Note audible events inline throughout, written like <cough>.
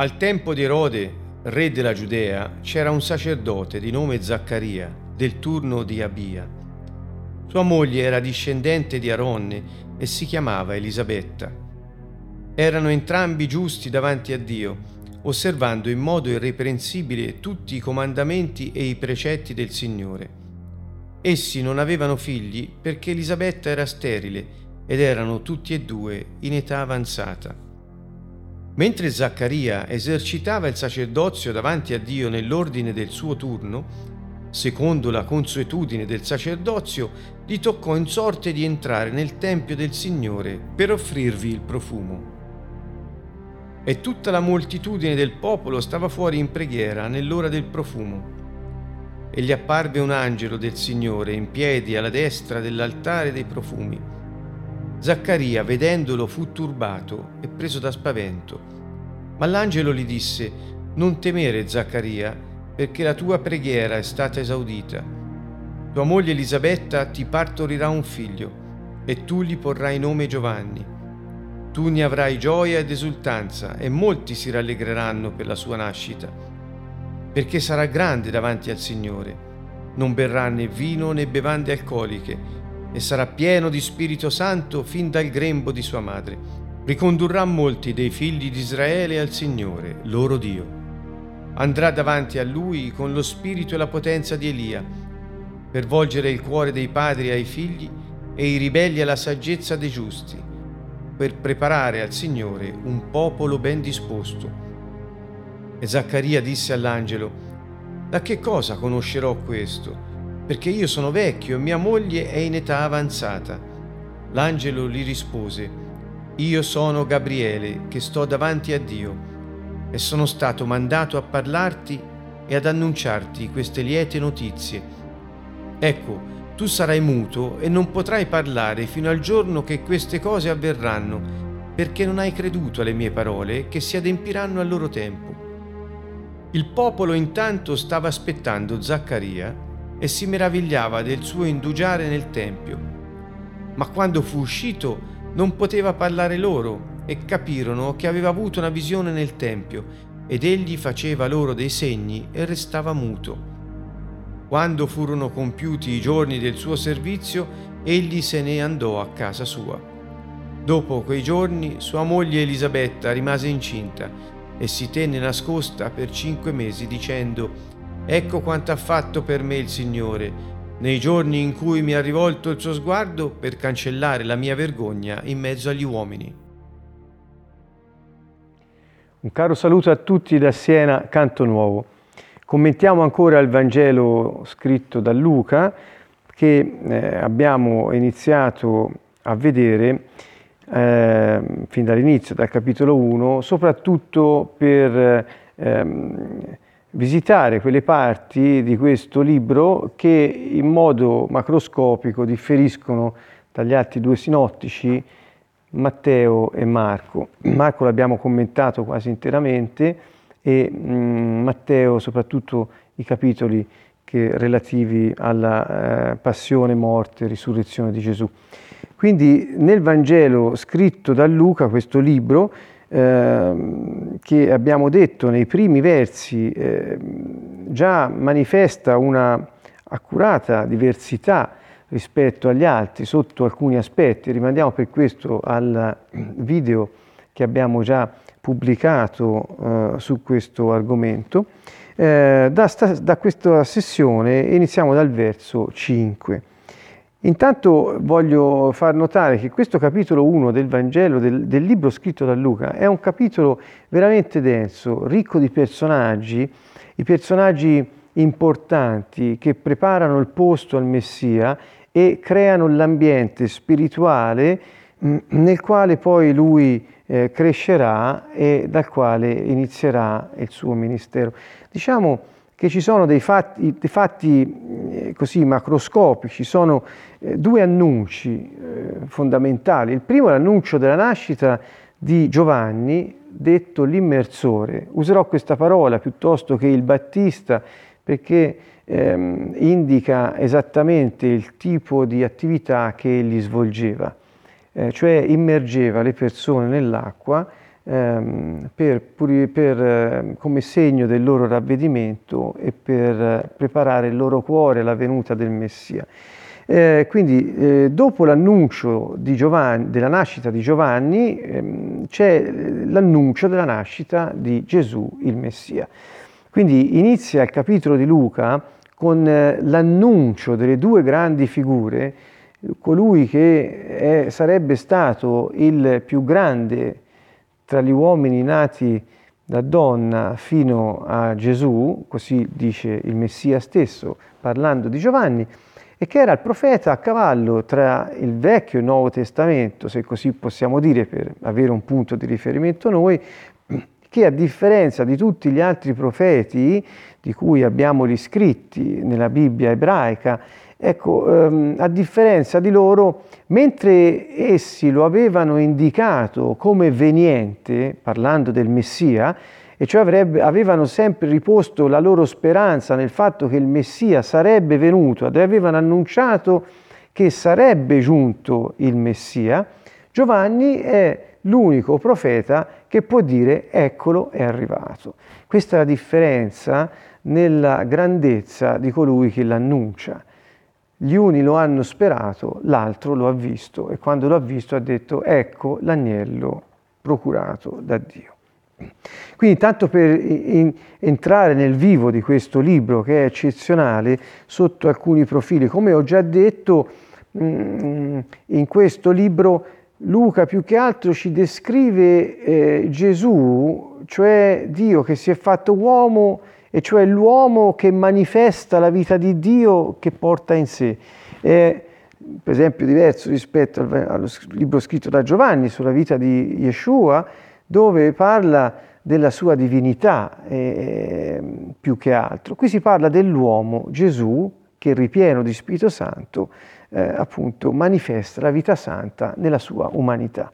Al tempo di Erode, re della Giudea, c'era un sacerdote di nome Zaccaria, del turno di Abia. Sua moglie era discendente di Aronne e si chiamava Elisabetta. Erano entrambi giusti davanti a Dio, osservando in modo irreprensibile tutti i comandamenti e i precetti del Signore. Essi non avevano figli perché Elisabetta era sterile ed erano tutti e due in età avanzata. Mentre Zaccaria esercitava il sacerdozio davanti a Dio nell'ordine del suo turno, secondo la consuetudine del sacerdozio, gli toccò in sorte di entrare nel Tempio del Signore per offrirvi il profumo. E tutta la moltitudine del popolo stava fuori in preghiera nell'ora del profumo e gli apparve un angelo del Signore in piedi alla destra dell'altare dei profumi. Zaccaria, vedendolo, fu turbato e preso da spavento. Ma l'angelo gli disse, Non temere, Zaccaria, perché la tua preghiera è stata esaudita. Tua moglie Elisabetta ti partorirà un figlio, e tu gli porrai nome Giovanni. Tu ne avrai gioia ed esultanza, e molti si rallegreranno per la sua nascita perché sarà grande davanti al Signore. Non berrà né vino né bevande alcoliche e sarà pieno di Spirito Santo fin dal grembo di sua madre. Ricondurrà molti dei figli di Israele al Signore, loro Dio. Andrà davanti a lui con lo spirito e la potenza di Elia, per volgere il cuore dei padri ai figli e i ribelli alla saggezza dei giusti, per preparare al Signore un popolo ben disposto e Zaccaria disse all'angelo, Da che cosa conoscerò questo? Perché io sono vecchio e mia moglie è in età avanzata. L'angelo gli rispose, Io sono Gabriele, che sto davanti a Dio, e sono stato mandato a parlarti e ad annunciarti queste liete notizie. Ecco, tu sarai muto e non potrai parlare fino al giorno che queste cose avverranno, perché non hai creduto alle mie parole che si adempiranno al loro tempo. Il popolo intanto stava aspettando Zaccaria e si meravigliava del suo indugiare nel Tempio. Ma quando fu uscito non poteva parlare loro e capirono che aveva avuto una visione nel Tempio ed egli faceva loro dei segni e restava muto. Quando furono compiuti i giorni del suo servizio, egli se ne andò a casa sua. Dopo quei giorni sua moglie Elisabetta rimase incinta e si tenne nascosta per cinque mesi dicendo Ecco quanto ha fatto per me il Signore nei giorni in cui mi ha rivolto il suo sguardo per cancellare la mia vergogna in mezzo agli uomini. Un caro saluto a tutti da Siena, Canto Nuovo. Commentiamo ancora il Vangelo scritto da Luca che eh, abbiamo iniziato a vedere eh, fin dall'inizio, dal capitolo 1, soprattutto per ehm, visitare quelle parti di questo libro che in modo macroscopico differiscono dagli altri due sinottici, Matteo e Marco. Marco l'abbiamo commentato quasi interamente e mh, mm, Matteo soprattutto i capitoli che, relativi alla eh, passione, morte e risurrezione di Gesù. Quindi nel Vangelo scritto da Luca, questo libro, eh, che abbiamo detto nei primi versi, eh, già manifesta una accurata diversità rispetto agli altri sotto alcuni aspetti. Rimandiamo per questo al video che abbiamo già pubblicato eh, su questo argomento. Eh, da, sta, da questa sessione iniziamo dal verso 5. Intanto voglio far notare che questo capitolo 1 del Vangelo, del, del, libro scritto da Luca, è un capitolo veramente denso, ricco di personaggi, i personaggi importanti che preparano il posto al Messia e creano l'ambiente spirituale mm, nel quale poi lui eh, crescerà e dal quale inizierà il suo ministero. Diciamo che ci sono dei fatti, dei fatti eh, così macroscopici, sono eh, due annunci eh, fondamentali. Il primo è l'annuncio della nascita di Giovanni, detto l'immersore. Userò questa parola piuttosto che il battista perché ehm, indica esattamente il tipo di attività che egli svolgeva, eh, cioè immergeva le persone nell'acqua ehm, per, per, eh, come segno del loro ravvedimento e per eh, preparare il loro cuore alla venuta del Messia. Eh, quindi eh, dopo l'annuncio della nascita di Giovanni ehm, c'è l'annuncio della nascita di Gesù il Messia. Quindi inizia il capitolo di Luca con eh, l'annuncio delle due grandi figure, colui che è, sarebbe stato il più grande tra gli uomini nati da donna fino a Gesù, così dice il Messia stesso parlando di Giovanni, e che era il profeta a cavallo tra il Vecchio e il Nuovo Testamento, se così possiamo dire, per avere un punto di riferimento noi, che a differenza di tutti gli altri profeti di cui abbiamo gli scritti nella Bibbia ebraica, ecco, ehm, a differenza di loro, mentre essi lo avevano indicato come veniente, parlando del Messia, e cioè avrebbe, avevano sempre riposto la loro speranza nel fatto che il Messia sarebbe venuto avevano annunciato che sarebbe giunto il Messia, Giovanni è l'unico profeta che può dire eccolo è arrivato. Questa è la differenza nella grandezza di colui che l'annuncia. Gli uni lo hanno sperato, l'altro lo ha visto e quando lo ha visto ha detto ecco l'agnello procurato da Dio. Quindi tanto per in, entrare nel vivo di questo libro che è eccezionale sotto alcuni profili, come ho già detto, mm, in questo libro Luca più che altro ci descrive eh, Gesù, cioè Dio che si è fatto uomo, e cioè l'uomo che manifesta la vita di Dio che porta in sé. È, per esempio diverso rispetto al, allo libro scritto da Giovanni sulla vita di Yeshua, dove parla della sua divinità eh, più che altro. Qui si parla dell'uomo, Gesù, che ripieno di Spirito Santo, eh, appunto, manifesta la vita santa nella sua umanità.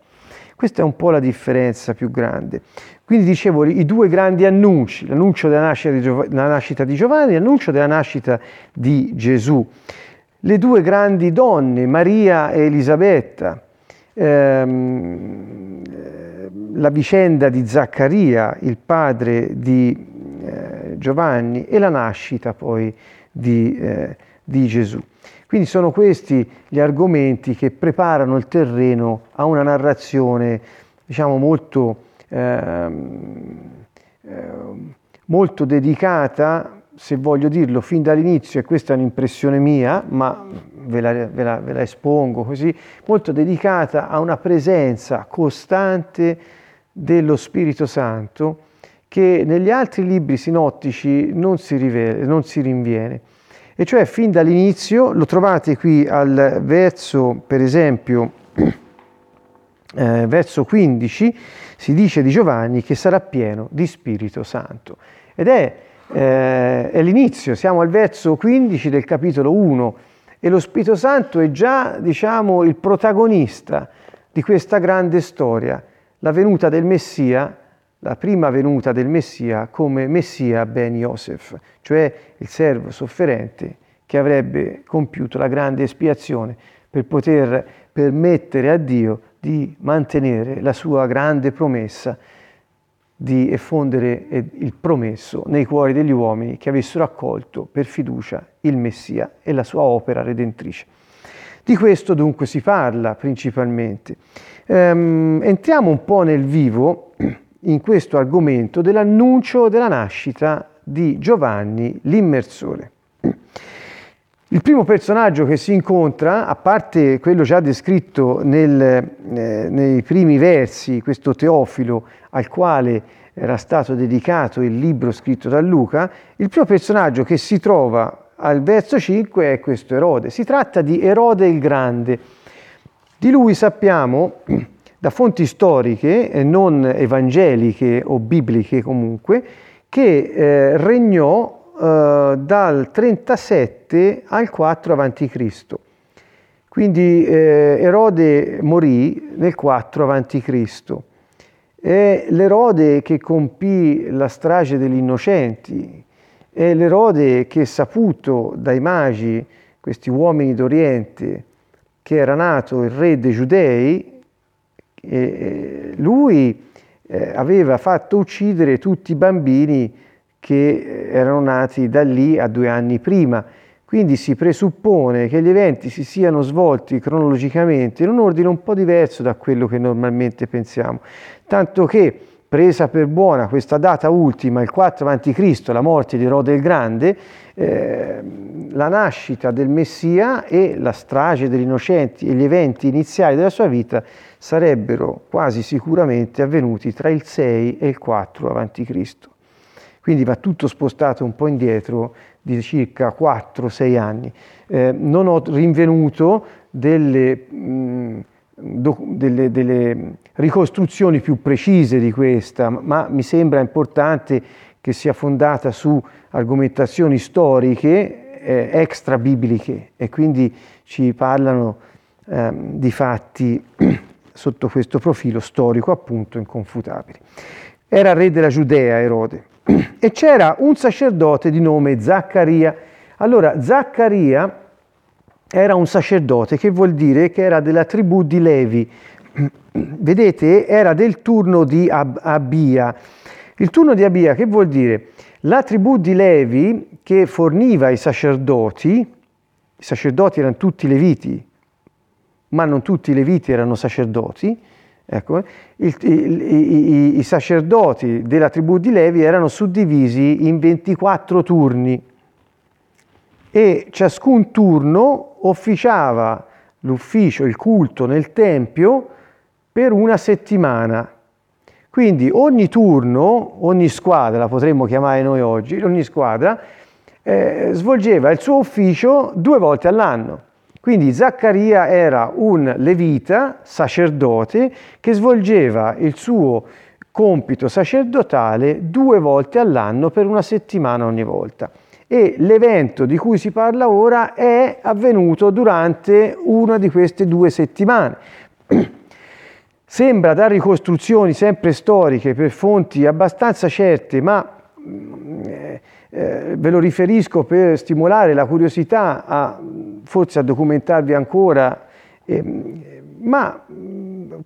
Questa è un po' la differenza più grande. Quindi dicevo i due grandi annunci, l'annuncio della nascita di, Giov- nascita di Giovanni e l'annuncio della nascita di Gesù. Le due grandi donne, Maria e Elisabetta, ehm, la vicenda di Zaccaria, il padre di eh, Giovanni, e la nascita poi di, eh, di Gesù. Quindi sono questi gli argomenti che preparano il terreno a una narrazione, diciamo, molto, ehm, eh, molto dedicata, se voglio dirlo, fin dall'inizio, e questa è un'impressione mia, ma ve la, ve, la, ve la, espongo così, molto dedicata a una presenza costante dello Spirito Santo che negli altri libri sinottici non si, rivela, non si rinviene. E cioè fin dall'inizio, lo trovate qui al verso, per esempio, <clears throat> eh, verso 15, si dice di Giovanni che sarà pieno di Spirito Santo. Ed è, eh, è l'inizio, siamo al verso 15 del capitolo 1 e lo Spirito Santo è già, diciamo, il protagonista di questa grande storia, la venuta del Messia, la prima venuta del Messia come Messia ben Yosef, cioè il servo sofferente che avrebbe compiuto la grande espiazione per poter permettere a Dio di mantenere la sua grande promessa di effondere il promesso nei cuori degli uomini che avessero accolto per fiducia il Messia e la sua opera redentrice. Di questo dunque si parla principalmente. Ehm, entriamo un po' nel vivo <clears throat> in questo argomento dell'annuncio della nascita di Giovanni l'immersore. Il primo personaggio che si incontra, a parte quello già descritto nel, eh, nei primi versi, questo Teofilo al quale era stato dedicato il libro scritto da Luca, il primo personaggio che si trova al verso 5 è questo Erode. Si tratta di Erode il Grande. Di lui sappiamo da fonti storiche, eh, non evangeliche o bibliche comunque, che eh, regnò eh, dal 37 al 4 a.C. Quindi eh, Erode morì nel 4 a.C. È l'Erode che compì la strage degli innocenti, è l'Erode che saputo dai magi, questi uomini d'Oriente, che era nato il re dei Giudei, lui eh, aveva fatto uccidere tutti i bambini che erano nati da lì a due anni prima. Quindi si presuppone che gli eventi si siano svolti cronologicamente in un ordine un po' diverso da quello che normalmente pensiamo, tanto che presa per buona questa data ultima, il 4 a.C., la morte di Erode il Grande, eh, la nascita del Messia e la strage degli innocenti e gli eventi iniziali della sua vita sarebbero quasi sicuramente avvenuti tra il 6 e il 4 a.C. Quindi va tutto spostato un po' indietro di circa 4-6 anni. Eh, non ho rinvenuto delle... Mh, delle, delle, ricostruzioni più precise di questa, ma mi sembra importante che sia fondata su argomentazioni storiche eh, extra bibliche e quindi ci parlano eh, di fatti <clears throat> sotto questo profilo storico appunto inconfutabili. Era re della Giudea Erode <clears throat> e c'era un sacerdote di nome Zaccaria. Allora Zaccaria era un sacerdote, che vuol dire che era della tribù di Levi. <clears throat> Vedete, era del turno di Ab- Abia. Il turno di Abia che vuol dire? La tribù di Levi che forniva i sacerdoti, i sacerdoti erano tutti leviti, ma non tutti i leviti erano sacerdoti, ecco, il, il, i, i sacerdoti della tribù di Levi erano suddivisi in 24 turni e ciascun turno officiava l'ufficio, il culto nel Tempio per una settimana. Quindi ogni turno, ogni squadra, potremmo chiamare noi oggi, ogni squadra eh, svolgeva il suo ufficio due volte all'anno. Quindi Zaccaria era un levita, sacerdote, che svolgeva il suo compito sacerdotale due volte all'anno per una settimana ogni volta e l'evento di cui si parla ora è avvenuto durante una di queste due settimane. <clears throat> Sembra da ricostruzioni sempre storiche per fonti abbastanza certe, ma eh, eh, ve lo riferisco per stimolare la curiosità, a, forse a documentarvi ancora, eh, ma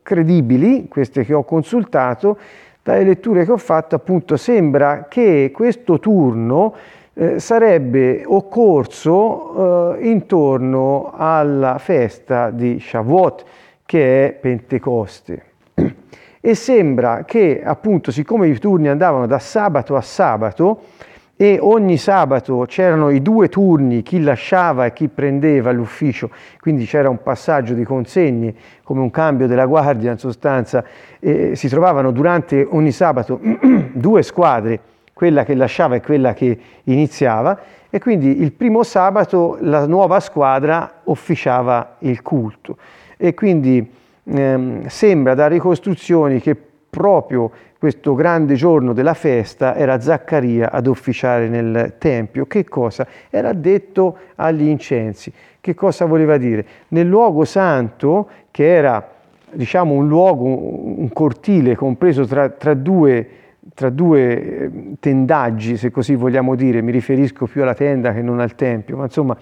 credibili, queste che ho consultato, dalle letture che ho fatto appunto sembra che questo turno eh, sarebbe occorso eh, intorno alla festa di Shavuot, che è Pentecoste. <clears throat> E sembra che appunto, siccome i turni andavano da sabato a sabato, e ogni sabato c'erano i due turni, chi lasciava e chi prendeva l'ufficio, quindi c'era un passaggio di consegne come un cambio della guardia in sostanza, e si trovavano durante ogni sabato <clears throat> due squadre quella che lasciava e quella che iniziava e quindi il primo sabato la nuova squadra officiava il culto e quindi ehm, sembra da ricostruzioni che proprio questo grande giorno della festa era Zaccaria ad officiare nel Tempio. Che cosa? Era detto agli incensi. Che cosa voleva dire? Nel luogo santo, che era diciamo un luogo, un cortile compreso tra, tra due tra due ehm, tendaggi, se così vogliamo dire, mi riferisco più alla tenda che non al tempio, ma insomma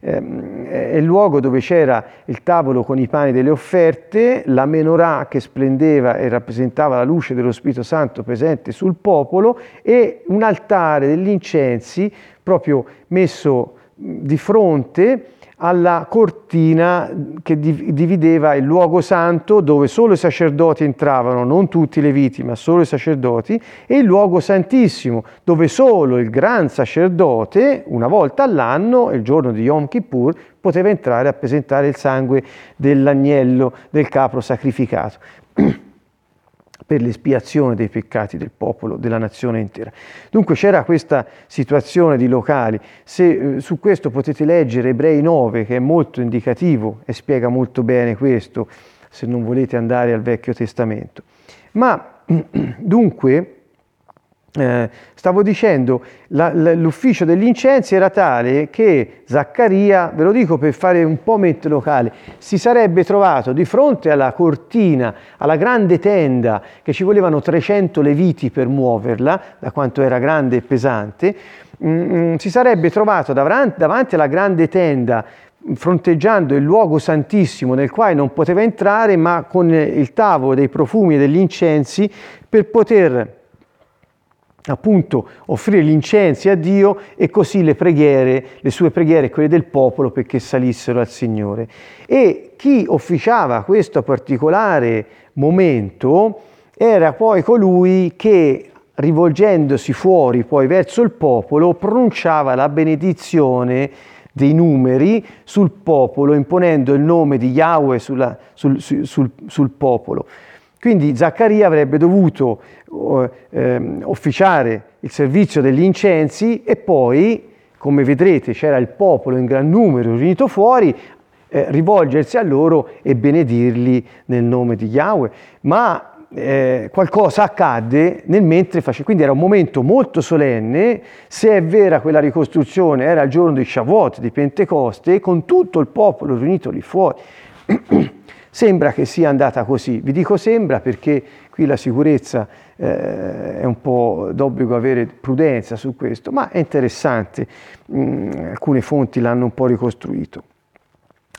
ehm, è il luogo dove c'era il tavolo con i pani delle offerte, la menorah che splendeva e rappresentava la luce dello Spirito Santo presente sul popolo e un altare degli incensi proprio messo di fronte alla cortina che divideva il luogo santo dove solo i sacerdoti entravano, non tutti i leviti, ma solo i sacerdoti, e il luogo santissimo dove solo il gran sacerdote, una volta all'anno, il giorno di Yom Kippur, poteva entrare a presentare il sangue dell'agnello del capro sacrificato. <clears throat> per l'espiazione dei peccati del popolo, della nazione intera. Dunque c'era questa situazione di locali. Se, eh, su questo potete leggere Ebrei 9, che è molto indicativo e spiega molto bene questo, se non volete andare al Vecchio Testamento. Ma <clears throat> dunque eh, stavo dicendo, la, la, l'ufficio degli incensi era tale che Zaccaria, ve lo dico per fare un po' mente locale, si sarebbe trovato di fronte alla cortina, alla grande tenda, che ci volevano 300 leviti per muoverla, da quanto era grande e pesante, mh, mm, mm, si sarebbe trovato davanti, davanti alla grande tenda fronteggiando il luogo santissimo nel quale non poteva entrare, ma con il tavolo dei profumi e degli incensi per poter appunto offrire gli incensi a Dio e così le preghiere, le sue preghiere e quelle del popolo perché salissero al Signore. E chi officiava questo particolare momento era poi colui che rivolgendosi fuori poi verso il popolo pronunciava la benedizione dei numeri sul popolo, imponendo il nome di Yahweh sulla, sul, sul, sul, popolo. Quindi Zaccaria avrebbe dovuto officiare il servizio degli incensi e poi, come vedrete, c'era il popolo in gran numero riunito fuori, eh, rivolgersi a loro e benedirli nel nome di Yahweh. Ma eh, qualcosa accadde nel mentre faceva, quindi era un momento molto solenne, se è vera quella ricostruzione era il giorno di Shavuot, di Pentecoste, con tutto il popolo riunito lì fuori. <clears throat> sembra che sia andata così, vi dico sembra perché qui la sicurezza eh, è un po' d'obbligo avere prudenza su questo, ma è interessante, mm, alcune fonti l'hanno un po' ricostruito.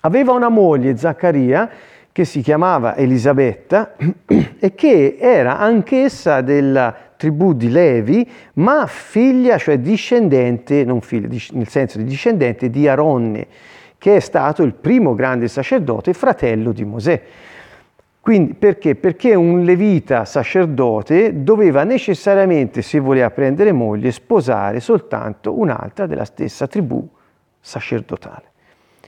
Aveva una moglie, Zaccaria, che si chiamava Elisabetta <clears throat> e che era anch'essa della tribù di Levi, ma figlia, cioè discendente, non figlia, nel senso di discendente di Aronne, che è stato il primo grande sacerdote, fratello di Mosè. Quindi perché? Perché un levita sacerdote doveva necessariamente, se voleva prendere moglie, sposare soltanto un'altra della stessa tribù sacerdotale.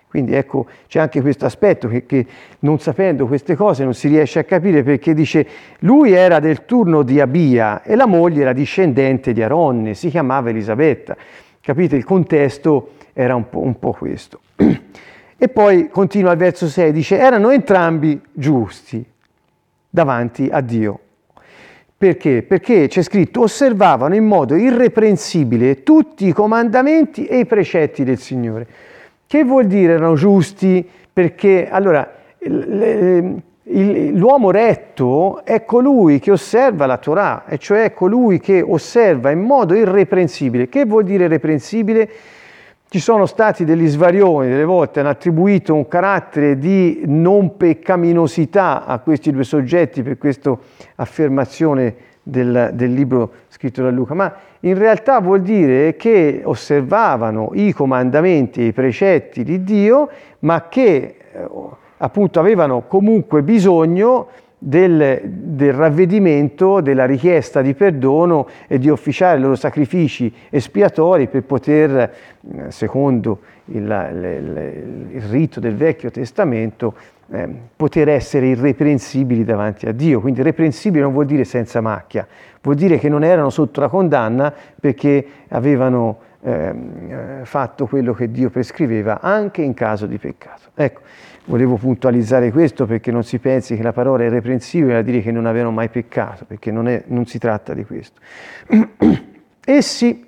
Quindi ecco, c'è anche questo aspetto che, che, non sapendo queste cose non si riesce a capire perché dice lui era del turno di Abia e la moglie era discendente di Aronne, si chiamava Elisabetta. Capite? Il contesto era un po', un po questo. <clears throat> E poi continua al verso 6, dice erano entrambi giusti davanti a Dio. Perché? Perché c'è scritto osservavano in modo irreprensibile tutti i comandamenti e i precetti del Signore. Che vuol dire erano giusti? Perché allora l'uomo retto è colui che osserva la Torah, e cioè colui che osserva in modo irreprensibile. Che vuol dire irreprensibile? Ci sono stati degli svarioni, delle volte hanno attribuito un carattere di non peccaminosità a questi due soggetti per questa affermazione del, del libro scritto da Luca, ma in realtà vuol dire che osservavano i comandamenti e i precetti di Dio, ma che eh, appunto avevano comunque bisogno del, del, ravvedimento, della richiesta di perdono e di officiare i loro sacrifici espiatori per poter, eh, secondo il, il, il rito del Vecchio Testamento, eh, poter essere irreprensibili davanti a Dio. Quindi irreprensibile non vuol dire senza macchia, vuol dire che non erano sotto la condanna perché avevano ehm, eh, fatto quello che Dio prescriveva anche in caso di peccato. Ecco, volevo puntualizzare questo perché non si pensi che la parola irreprensibile vuol dire che non avevano mai peccato, perché non, è, non si tratta di questo. <clears throat> Essi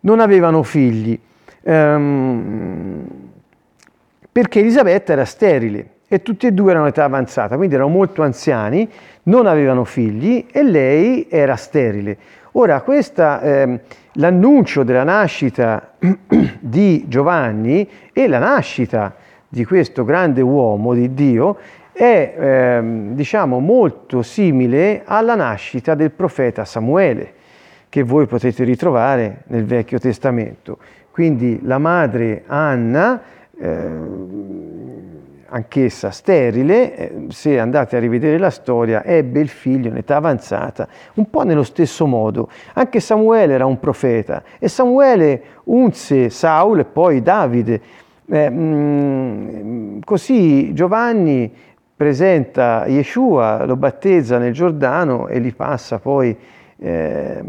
non avevano figli. Um, perché Elisabetta era sterile e tutti e due erano età avanzata, quindi erano molto anziani, non avevano figli e lei era sterile. Ora, questa, eh, l'annuncio della nascita <clears throat> di Giovanni e la nascita di questo grande uomo di Dio è eh, diciamo molto simile alla nascita del profeta Samuele che voi potete ritrovare nel Vecchio Testamento. Quindi la madre Anna eh, anch'essa sterile, eh, se andate a rivedere la storia, ebbe il figlio in età avanzata, un po' nello stesso modo. Anche Samuele era un profeta e Samuele unse Saul e poi Davide. Eh, mm, così Giovanni presenta Yeshua, lo battezza nel Giordano e li passa poi eh,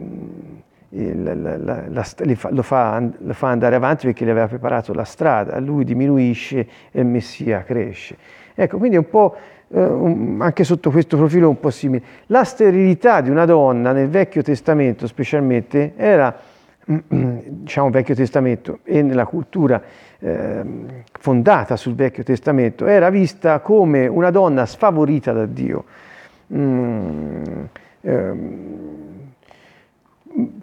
la, la, la, lo, fa, lo, fa, andare avanti perché gli aveva preparato la strada, lui diminuisce e il Messia cresce. Ecco, quindi è un po', eh, un, anche sotto questo profilo un po' simile. La sterilità di una donna nel Vecchio Testamento specialmente era, diciamo Vecchio Testamento e nella cultura eh, fondata sul Vecchio Testamento, era vista come una donna sfavorita da Dio. Mm, ehm,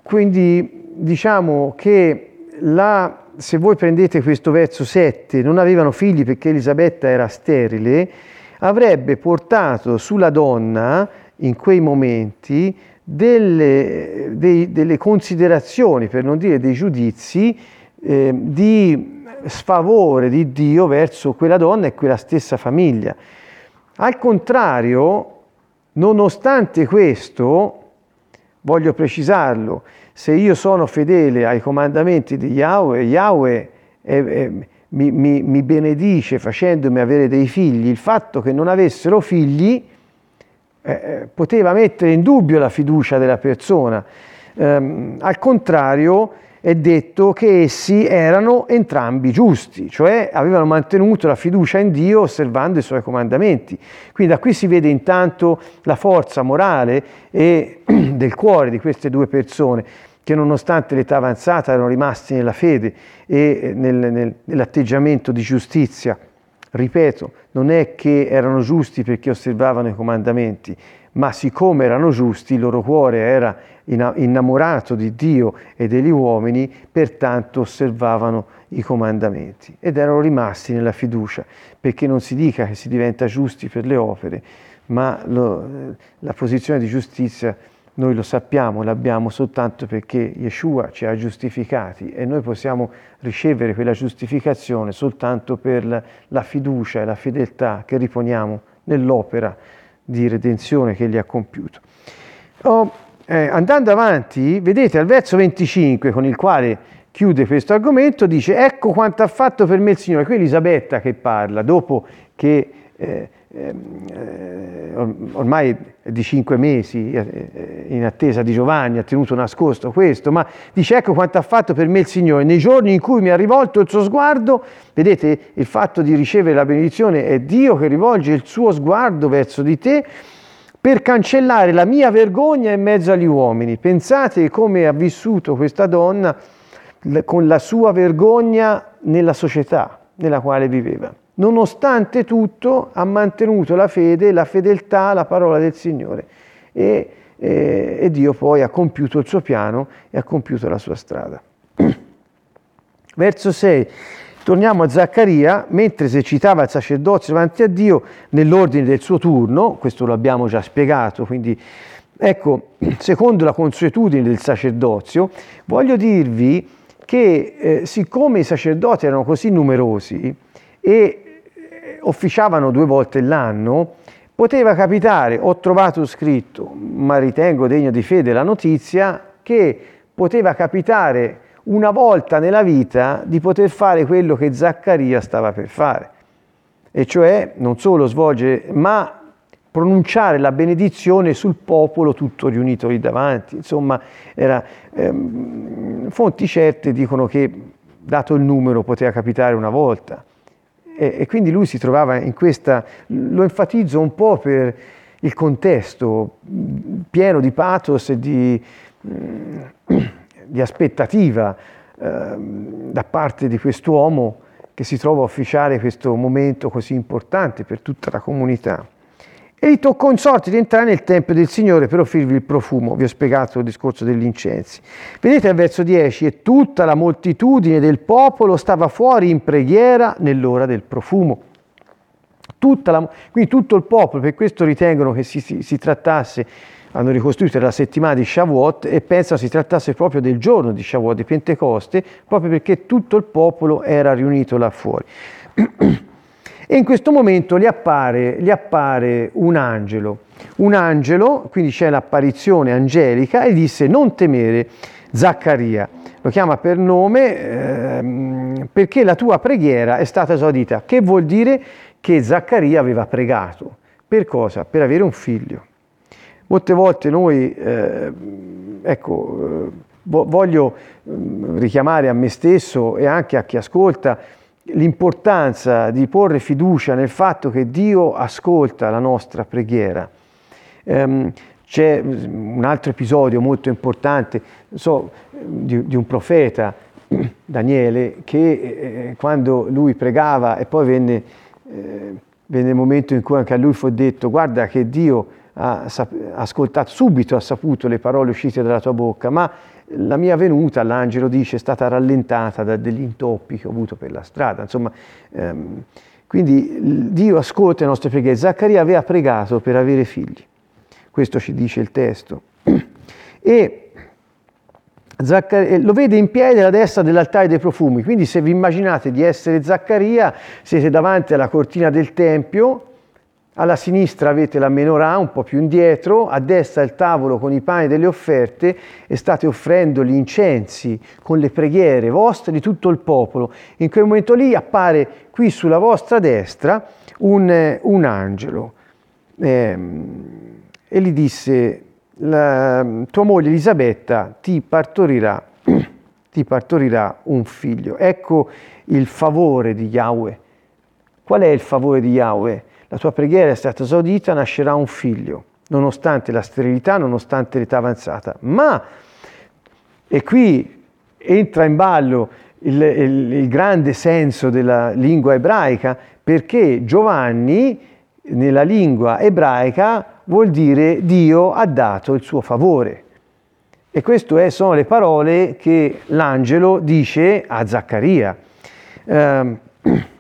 quindi diciamo che la se voi prendete questo verso 7, non avevano figli perché Elisabetta era sterile, avrebbe portato sulla donna in quei momenti delle, dei, delle considerazioni, per non dire dei giudizi, eh, di sfavore di Dio verso quella donna e quella stessa famiglia. Al contrario, nonostante questo, voglio precisarlo, se io sono fedele ai comandamenti di Yahweh, Yahweh è, è, mi, mi, mi benedice facendomi avere dei figli, il fatto che non avessero figli eh, eh, poteva mettere in dubbio la fiducia della persona. Um, al contrario, è detto che essi erano entrambi giusti, cioè avevano mantenuto la fiducia in Dio osservando i suoi comandamenti. Quindi da qui si vede intanto la forza morale e <clears throat> del cuore di queste due persone che nonostante l'età avanzata erano rimasti nella fede e nel, nel, nell'atteggiamento di giustizia. Ripeto, non è che erano giusti perché osservavano i comandamenti, ma siccome erano giusti, il loro cuore era innamorato di Dio e degli uomini, pertanto osservavano i comandamenti ed erano rimasti nella fiducia, perché non si dica che si diventa giusti per le opere, ma lo, la posizione di giustizia noi lo sappiamo, l'abbiamo soltanto perché Yeshua ci ha giustificati e noi possiamo ricevere quella giustificazione soltanto per la, fiducia e la fedeltà che riponiamo nell'opera di redenzione che egli ha compiuto. Oh, eh, andando avanti, vedete al verso 25 con il quale chiude questo argomento, dice ecco quanto ha fatto per me il Signore. Qui Elisabetta che parla, dopo che eh, ormai di cinque mesi eh, in attesa di Giovanni, ha tenuto nascosto questo, ma dice ecco quanto ha fatto per me il Signore, nei giorni in cui mi ha rivolto il suo sguardo, vedete il fatto di ricevere la benedizione è Dio che rivolge il suo sguardo verso di te per cancellare la mia vergogna in mezzo agli uomini. Pensate come ha vissuto questa donna con la sua vergogna nella società nella quale viveva nonostante tutto ha mantenuto la fede, la fedeltà alla parola del Signore e, e, e Dio poi ha compiuto il suo piano e ha compiuto la sua strada. <clears throat> Verso 6. Torniamo a Zaccaria, mentre esercitava il sacerdozio davanti a Dio nell'ordine del suo turno, questo lo abbiamo già spiegato, quindi ecco, <clears throat> secondo la consuetudine del sacerdozio, voglio dirvi che eh, siccome i sacerdoti erano così numerosi e officiavano due volte l'anno, poteva capitare, ho trovato scritto, ma ritengo degno di fede la notizia, che poteva capitare una volta nella vita di poter fare quello che Zaccaria stava per fare, e cioè non solo svolgere, ma pronunciare la benedizione sul popolo tutto riunito lì davanti. Insomma, era, ehm, fonti certe dicono che, dato il numero, poteva capitare una volta. E, e quindi lui si trovava in questa, lo enfatizzo un po' per il contesto pieno di pathos e di, di aspettativa eh, da parte di quest'uomo che si trova a ufficiare questo momento così importante per tutta la comunità. E gli toccò in sorte di entrare nel Tempio del Signore per offrirvi il profumo. Vi ho spiegato il discorso degli incensi. Vedete al verso 10, e tutta la moltitudine del popolo stava fuori in preghiera nell'ora del profumo. La, quindi tutto il popolo, per questo ritengono che si, si, si trattasse, hanno ricostruito la settimana di Shavuot e pensano si trattasse proprio del giorno di Shavuot, di Pentecoste, proprio perché tutto il popolo era riunito là fuori. <clears throat> E in questo momento gli appare, gli appare un angelo, un angelo, quindi c'è l'apparizione angelica e disse non temere Zaccaria, lo chiama per nome eh, perché la tua preghiera è stata esaudita, che vuol dire che Zaccaria aveva pregato. Per cosa? Per avere un figlio. Molte volte noi, eh, ecco, eh, voglio mm, richiamare a me stesso e anche a chi ascolta, l'importanza di porre fiducia nel fatto che Dio ascolta la nostra preghiera. Um, c'è un altro episodio molto importante so, di, di, un profeta, <clears throat> Daniele, che eh, quando lui pregava e poi venne, eh, venne il momento in cui anche a lui fu detto guarda che Dio ha ascoltato, subito ha saputo le parole uscite dalla tua bocca, ma la mia venuta, l'angelo dice, è stata rallentata da degli intoppi che ho avuto per la strada. Insomma, ehm, quindi Dio ascolta le nostre preghiere. Zaccaria aveva pregato per avere figli, questo ci dice il testo. E Zaccaria, lo vede in piedi alla destra dell'altare dei profumi, quindi se vi immaginate di essere Zaccaria, siete davanti alla cortina del Tempio, alla sinistra avete la menorah un po' più indietro, a destra il tavolo con i pani delle offerte e state offrendo gli incensi con le preghiere vostre di tutto il popolo. In quel momento lì appare qui sulla vostra destra un, un angelo eh, e gli disse la, tua moglie Elisabetta ti partorirà, <clears throat> ti partorirà un figlio. Ecco il favore di Yahweh. Qual è il favore di Yahweh? La tua preghiera è stata esaudita, nascerà un figlio, nonostante la sterilità, nonostante l'età avanzata. Ma, e qui entra in ballo il, il, il grande senso della lingua ebraica, perché Giovanni nella lingua ebraica vuol dire Dio ha dato il suo favore. E queste sono le parole che l'angelo dice a Zaccaria. Um, <clears throat>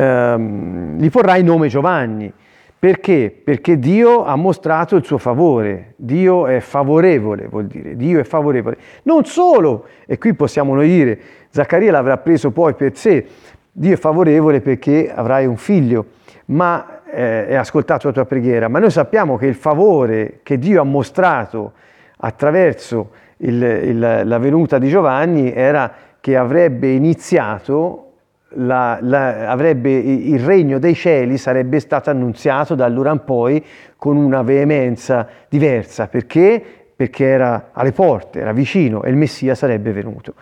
um, gli porrà il nome Giovanni. Perché? Perché Dio ha mostrato il suo favore, Dio è favorevole, vuol dire, Dio è favorevole. Non solo, e qui possiamo noi dire, Zaccaria l'avrà preso poi per sé, Dio è favorevole perché avrai un figlio, ma eh, e ascoltato la tua preghiera, ma noi sappiamo che il favore che Dio ha mostrato attraverso il, il, la venuta di Giovanni era che avrebbe iniziato, la, la, avrebbe, il regno dei cieli sarebbe stato annunziato da allora in poi con una veemenza diversa, perché? Perché era alle porte, era vicino e il Messia sarebbe venuto.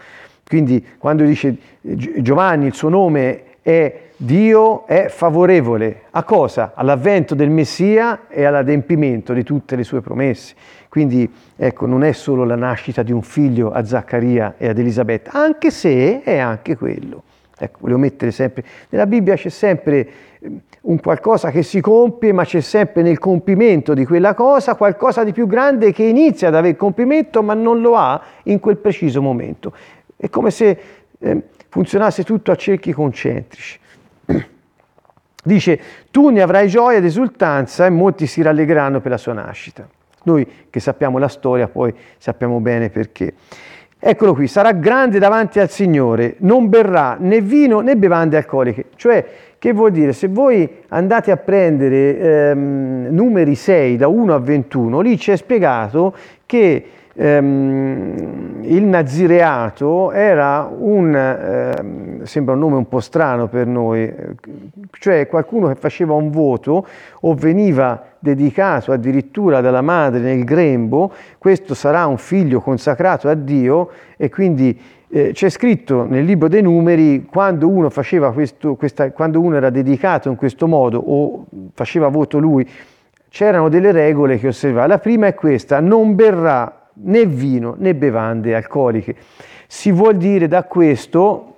Quindi quando dice Giovanni il suo nome è Dio è favorevole a cosa? All'avvento del Messia e all'adempimento di tutte le sue promesse. Quindi ecco, non è solo la nascita di un figlio a Zaccaria e ad Elisabetta, anche se è anche quello. Ecco, volevo mettere sempre, nella Bibbia c'è sempre ehm, un qualcosa che si compie, ma c'è sempre nel compimento di quella cosa qualcosa di più grande che inizia ad avere compimento, ma non lo ha in quel preciso momento. È come se eh, funzionasse tutto a cerchi concentrici. <clears throat> Dice, tu ne avrai gioia ed esultanza e molti si rallegreranno per la sua nascita. Noi che sappiamo la storia poi sappiamo bene perché. Eccolo qui, sarà grande davanti al Signore, non berrà né vino né bevande alcoliche. Cioè, che vuol dire? Se voi andate a prendere ehm, numeri 6 da 1 a 21, lì c'è spiegato che ehm, il nazireato era un, eh, sembra un nome un po' strano per noi, cioè qualcuno che faceva un voto o veniva dedicato addirittura dalla madre nel grembo, questo sarà un figlio consacrato a Dio e quindi eh, c'è scritto nel libro dei numeri quando uno, questo, questa, quando uno era dedicato in questo modo o faceva voto lui, c'erano delle regole che osservava. La prima è questa, non berrà né vino né bevande alcoliche. Si vuol dire da questo,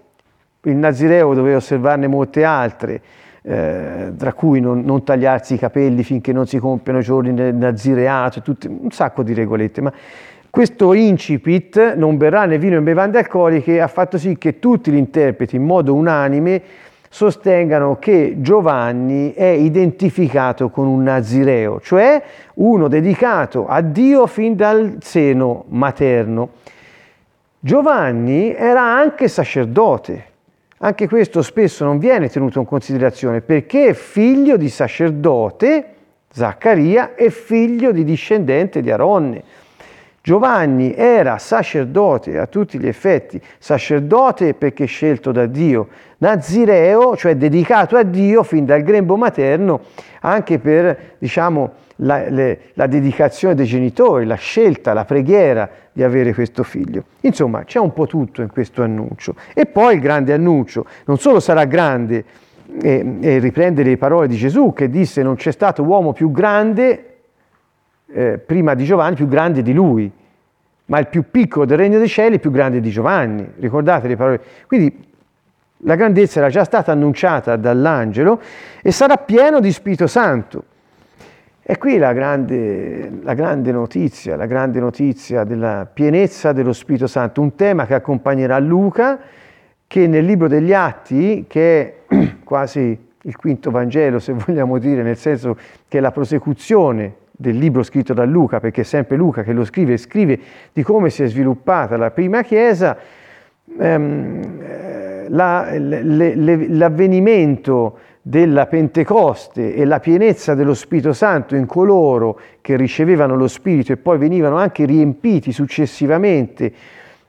il Nazireo doveva osservarne molte altre, eh, tra cui non, non, tagliarsi i capelli finché non si compiono giorni del Nazireato, tutte, un sacco di regolette, ma questo incipit, non berrà né vino né bevande alcoliche, ha fatto sì che tutti gli interpreti in modo unanime sostengano che Giovanni è identificato con un nazireo, cioè uno dedicato a Dio fin dal seno materno. Giovanni era anche sacerdote, anche questo spesso non viene tenuto in considerazione perché è figlio di sacerdote, Zaccaria, e figlio di discendente di Aronne. Giovanni era sacerdote a tutti gli effetti, sacerdote perché scelto da Dio, nazireo, cioè dedicato a Dio fin dal grembo materno, anche per diciamo, la, le, la dedicazione dei genitori, la scelta, la preghiera di avere questo figlio. Insomma, c'è un po' tutto in questo annuncio. E poi il grande annuncio, non solo sarà grande, e, e riprende le parole di Gesù che disse non c'è stato uomo più grande eh, prima di Giovanni, più grande di lui, ma il più piccolo del regno dei cieli è più grande di Giovanni. Ricordate le parole? Quindi la grandezza era già stata annunciata dall'angelo e sarà pieno di Spirito Santo. E qui la grande, la grande, notizia, la grande notizia della pienezza dello Spirito Santo, un tema che accompagnerà Luca, che nel libro degli Atti, che è <clears throat> quasi il quinto Vangelo, se vogliamo dire, nel senso che è la prosecuzione del libro scritto da Luca, perché è sempre Luca che lo scrive e scrive di come si è sviluppata la prima Chiesa, ehm, eh, la, le, le, l'avvenimento della Pentecoste e la pienezza dello Spirito Santo in coloro che ricevevano lo Spirito e poi venivano anche riempiti successivamente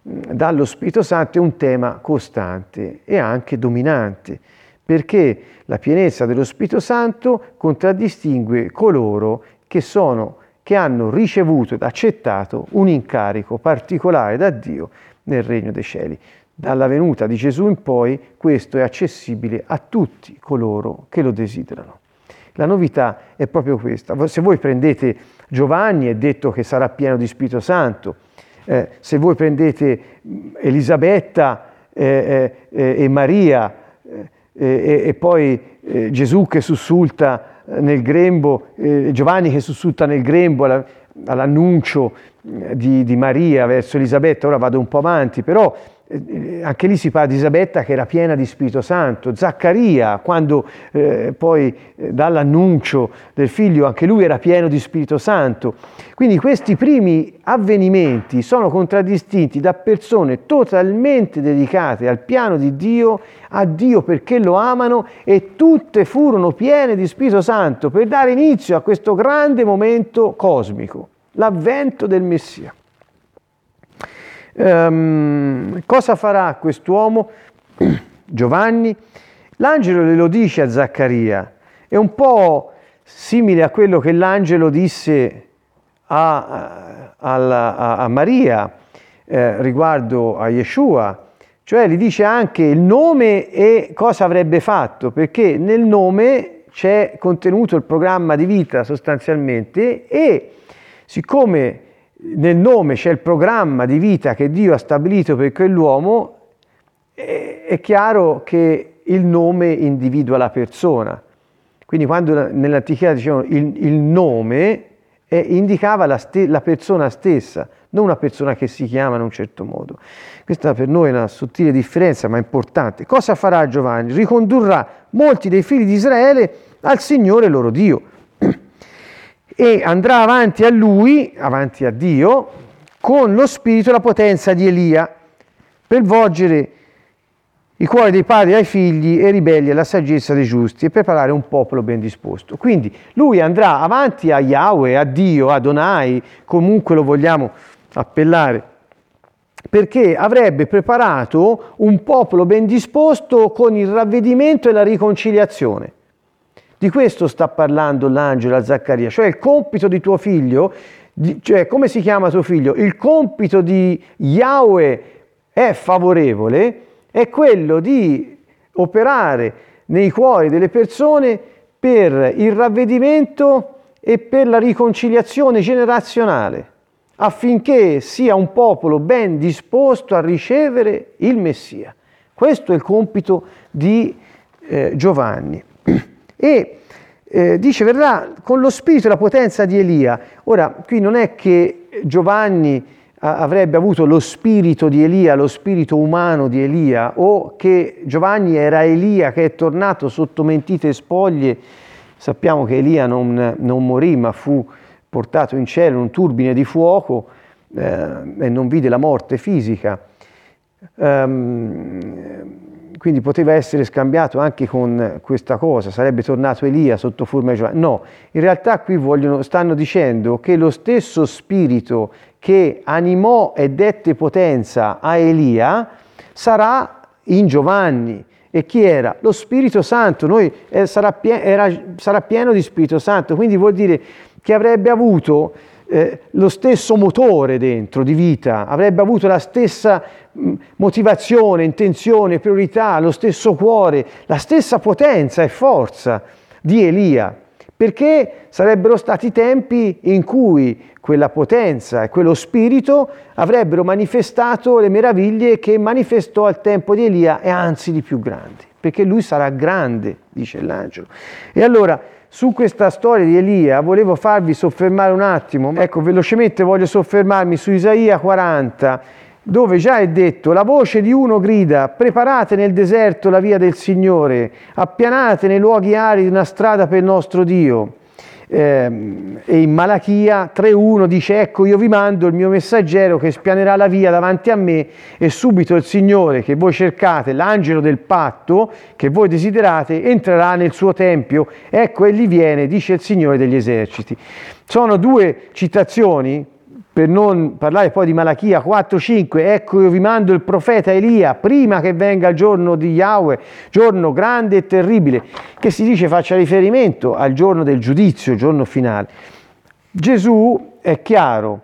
dallo Spirito Santo è un tema costante e anche dominante, perché la pienezza dello Spirito Santo contraddistingue coloro che sono che hanno ricevuto ed accettato un incarico particolare da Dio nel regno dei cieli. Dalla venuta di Gesù in poi questo è accessibile a tutti coloro che lo desiderano. La novità è proprio questa. Se voi prendete Giovanni è detto che sarà pieno di Spirito Santo, eh, se voi prendete Elisabetta eh, eh, e Maria eh, e poi eh, Gesù che sussulta nel grembo, Giovanni che sussulta nel grembo all'annuncio di, di Maria verso Elisabetta, ora vado un po' avanti, però eh, anche lì si parla di Isabetta che era piena di Spirito Santo, Zaccaria quando eh, poi eh, dà l'annuncio del figlio, anche lui era pieno di Spirito Santo. Quindi questi primi avvenimenti sono contraddistinti da persone totalmente dedicate al piano di Dio, a Dio perché lo amano e tutte furono piene di Spirito Santo per dare inizio a questo grande momento cosmico, l'avvento del Messia. Um, cosa farà quest'uomo? <clears throat> Giovanni? L'angelo glielo dice a Zaccaria, è un po' simile a quello che l'angelo disse a, a, a, a Maria eh, riguardo a Yeshua, cioè gli dice anche il nome e cosa avrebbe fatto, perché nel nome c'è contenuto il programma di vita sostanzialmente e siccome nel nome c'è il programma di vita che Dio ha stabilito per quell'uomo, è chiaro che il nome individua la persona. Quindi quando nell'antichità dicevano il, il nome, eh, indicava la, ste- la, persona stessa, non una persona che si chiama in un certo modo. Questa per noi è una sottile differenza, ma importante. Cosa farà Giovanni? Ricondurrà molti dei figli di Israele al Signore loro Dio e andrà avanti a lui, avanti a Dio, con lo spirito e la potenza di Elia per volgere i cuori dei padri ai figli e ribelli alla saggezza dei giusti e preparare un popolo ben disposto. Quindi lui andrà avanti a Yahweh, a Dio, a Donai, comunque lo vogliamo appellare, perché avrebbe preparato un popolo ben disposto con il ravvedimento e la riconciliazione. Di questo sta parlando l'angelo a Zaccaria, cioè il compito di tuo figlio, cioè come si chiama tuo figlio? Il compito di Yahweh è favorevole, è quello di operare nei cuori delle persone per il ravvedimento e per la riconciliazione generazionale, affinché sia un popolo ben disposto a ricevere il Messia. Questo è il compito di eh, Giovanni. E eh, dice verrà con lo spirito e la potenza di Elia. Ora, qui non è che Giovanni avrebbe avuto lo spirito di Elia, lo spirito umano di Elia, o che Giovanni era Elia che è tornato sotto mentite spoglie. Sappiamo che Elia non, non morì, ma fu portato in cielo in un turbine di fuoco eh, e non vide la morte fisica. Um, quindi poteva essere scambiato anche con questa cosa, sarebbe tornato Elia sotto forma di Giovanni. No, in realtà qui vogliono, stanno dicendo che lo stesso spirito che animò e dette potenza a Elia sarà in Giovanni. E chi era? Lo Spirito Santo, Noi, eh, sarà, pie- era, sarà pieno di Spirito Santo, quindi vuol dire che avrebbe avuto eh, lo stesso motore dentro di vita, avrebbe avuto la stessa mm, motivazione, intenzione, priorità, lo stesso cuore, la stessa potenza e forza di Elia, perché sarebbero stati tempi in cui quella potenza e quello spirito avrebbero manifestato le meraviglie che manifestò al tempo di Elia e anzi di più grandi, perché lui sarà grande, dice l'angelo. E allora su questa storia di Elia volevo farvi soffermare un attimo. Ecco, velocemente voglio soffermarmi su Isaia 40, dove già è detto, la voce di uno grida, preparate nel deserto la via del Signore, appianate nei luoghi aridi una strada per il nostro Dio e in Malachia 3.1 dice ecco io vi mando il mio messaggero che spianerà la via davanti a me e subito il Signore che voi cercate, l'angelo del patto che voi desiderate, entrerà nel suo tempio. Ecco egli viene, dice il Signore degli eserciti. Sono due citazioni per non parlare poi di Malachia 4-5, ecco io vi mando il profeta Elia prima che venga il giorno di Yahweh, giorno grande e terribile, che si dice faccia riferimento al giorno del giudizio, giorno finale. Gesù è chiaro,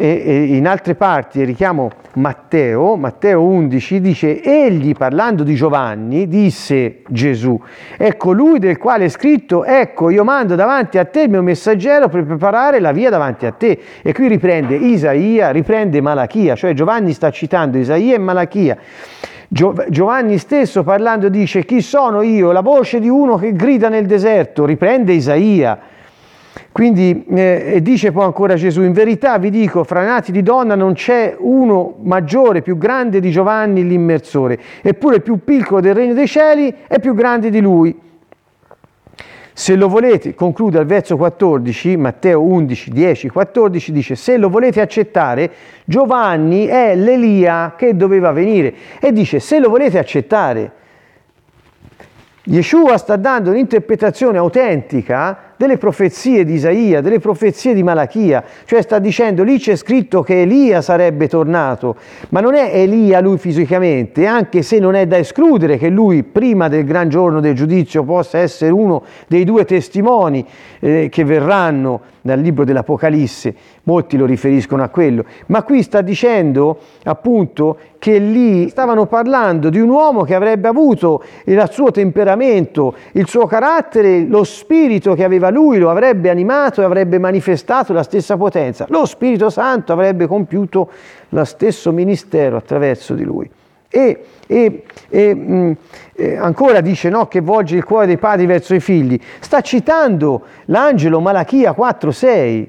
e, e in altre parti richiamo Matteo, Matteo 11 dice egli parlando di Giovanni disse Gesù è colui del quale è scritto ecco io mando davanti a te il mio messaggero per preparare la via davanti a te e qui riprende Isaia, riprende Malachia, cioè Giovanni sta citando Isaia e Malachia. Giovanni stesso parlando dice chi sono io? La voce di uno che grida nel deserto, riprende Isaia. Quindi eh, dice poi ancora Gesù, in verità vi dico, fra nati di donna non c'è uno maggiore, più grande di Giovanni l'immersore, eppure il più piccolo del regno dei cieli è più grande di lui. Se lo volete, conclude al verso 14, Matteo 11, 10, 14, dice, se lo volete accettare, Giovanni è l'Elia che doveva venire. E dice, se lo volete accettare, Yeshua sta dando un'interpretazione autentica delle profezie di Isaia, delle profezie di Malachia, cioè sta dicendo lì c'è scritto che Elia sarebbe tornato, ma non è Elia lui fisicamente, anche se non è da escludere che lui prima del gran giorno del giudizio possa essere uno dei due testimoni eh, che verranno dal libro dell'Apocalisse, molti lo riferiscono a quello, ma qui sta dicendo appunto che lì stavano parlando di un uomo che avrebbe avuto il suo temperamento, il suo carattere, lo spirito che aveva lui, lo avrebbe animato e avrebbe manifestato la stessa potenza. Lo Spirito Santo avrebbe compiuto lo stesso ministero attraverso di lui. E, e, e mh, mm, ancora dice no, che volge il cuore dei padri verso i figli. Sta citando l'angelo Malachia 4,6.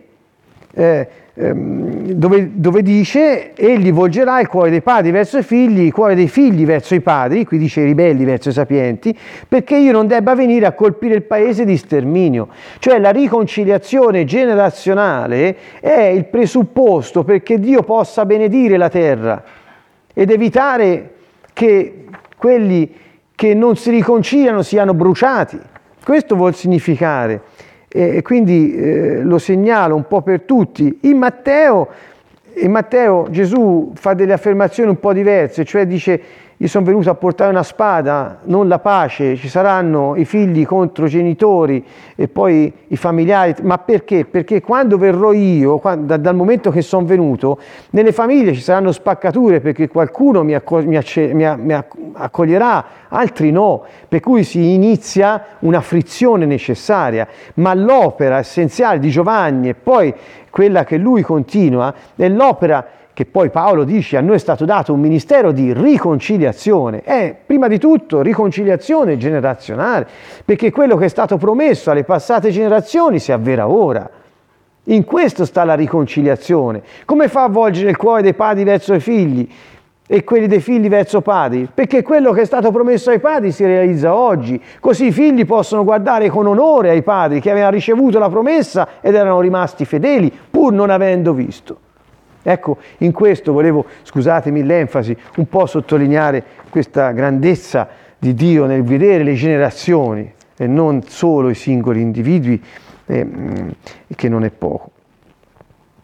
Eh, dove, dove, dice egli volgerà il cuore dei padri verso i figli, il cuore dei figli verso i padri, qui dice i ribelli verso i sapienti, perché io non debba venire a colpire il paese di sterminio. Cioè la riconciliazione generazionale è il presupposto perché Dio possa benedire la terra ed evitare che quelli che non si riconciliano siano bruciati. Questo vuol significare e quindi eh, lo segnalo un po' per tutti. In Matteo, in Matteo Gesù fa delle affermazioni un po' diverse, cioè dice io sono venuto a portare una spada, non la pace, ci saranno i figli contro i genitori e poi i familiari, ma perché? Perché quando verrò io, quando, dal momento che sono venuto, nelle famiglie ci saranno spaccature perché qualcuno mi, accog- mi, acc- mi, mi accoglierà, altri no, per cui si inizia una frizione necessaria, ma l'opera essenziale di Giovanni e poi quella che lui continua è l'opera che poi Paolo dice a noi è stato dato un ministero di riconciliazione, è prima di tutto riconciliazione generazionale, perché quello che è stato promesso alle passate generazioni si avvera ora. In questo sta la riconciliazione. Come fa a volgere il cuore dei padri verso i figli e quelli dei figli verso i padri? Perché quello che è stato promesso ai padri si realizza oggi. Così i figli possono guardare con onore ai padri che avevano ricevuto la promessa ed erano rimasti fedeli pur non avendo visto. Ecco, in questo volevo, scusatemi l'enfasi, un po' sottolineare questa grandezza di Dio nel vedere le generazioni e non solo i singoli individui, eh, che non è poco.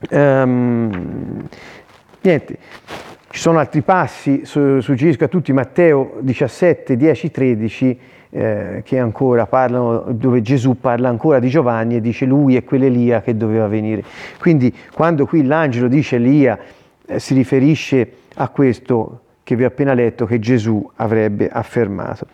Um, niente, ci sono altri passi, suggerisco a tutti Matteo 17, 10, 13 eh, che ancora parlano, dove Gesù parla ancora di Giovanni e dice lui è quell'Elia che doveva venire. Quindi quando qui l'angelo dice Elia eh, si riferisce a questo che vi ho appena letto che Gesù avrebbe affermato.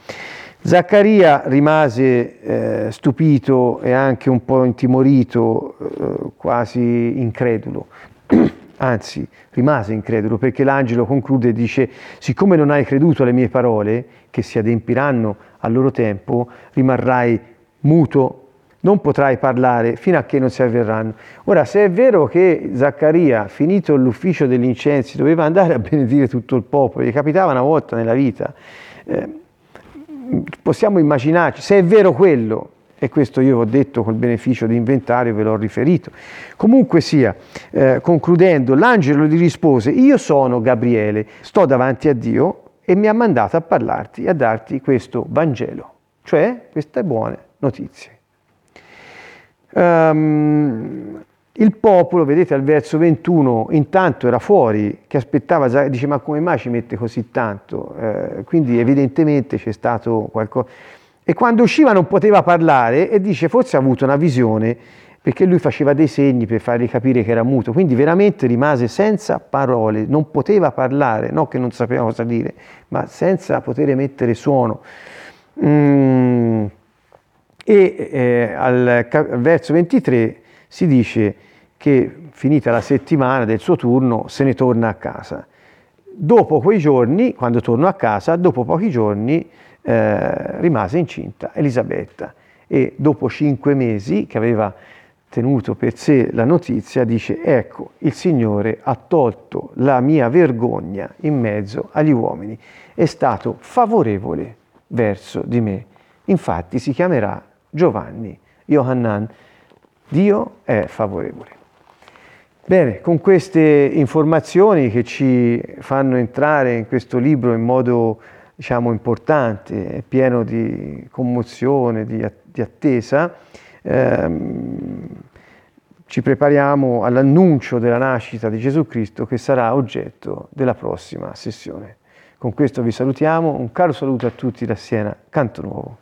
Zaccaria rimase eh, stupito e anche un po' intimorito, eh, quasi incredulo. <clears throat> Anzi, rimase incredulo perché l'angelo conclude e dice, siccome non hai creduto alle mie parole, che si adempiranno al loro tempo, rimarrai muto non potrai parlare fino a che non si avverranno. Ora, se è vero che Zaccaria, finito l'ufficio degli incensi, doveva andare a benedire tutto il popolo, gli capitava una volta nella vita, eh, possiamo immaginarci, se è vero quello, e questo io ho detto col beneficio di inventario, ve l'ho riferito. Comunque sia, eh, concludendo, l'angelo gli rispose, io sono Gabriele, sto davanti a Dio e mi ha mandato a parlarti, a darti questo Vangelo, cioè queste buone notizie. Um, il popolo, vedete al verso 21, intanto era fuori, che aspettava, dice ma come mai ci mette così tanto? Eh, quindi evidentemente c'è stato qualcosa e quando usciva non poteva parlare e dice forse ha avuto una visione perché lui faceva dei segni per fargli capire che era muto, quindi veramente rimase senza parole, non poteva parlare, non che non sapeva cosa dire, ma senza poter mettere suono. Mm. E eh, al, al verso 23 si dice che finita la settimana del suo turno se ne torna a casa. Dopo quei giorni, quando torno a casa, dopo pochi giorni eh, rimase incinta Elisabetta e dopo cinque mesi che aveva tenuto per sé la notizia dice ecco il Signore ha tolto la mia vergogna in mezzo agli uomini, è stato favorevole verso di me. Infatti si chiamerà Giovanni, Johannan, Dio è favorevole. Bene, con queste informazioni che ci fanno entrare in questo libro in modo diciamo, importante, pieno di commozione, di, di attesa, ehm, ci prepariamo all'annuncio della nascita di Gesù Cristo che sarà oggetto della prossima sessione. Con questo vi salutiamo, un caro saluto a tutti da Siena, Canto Nuovo.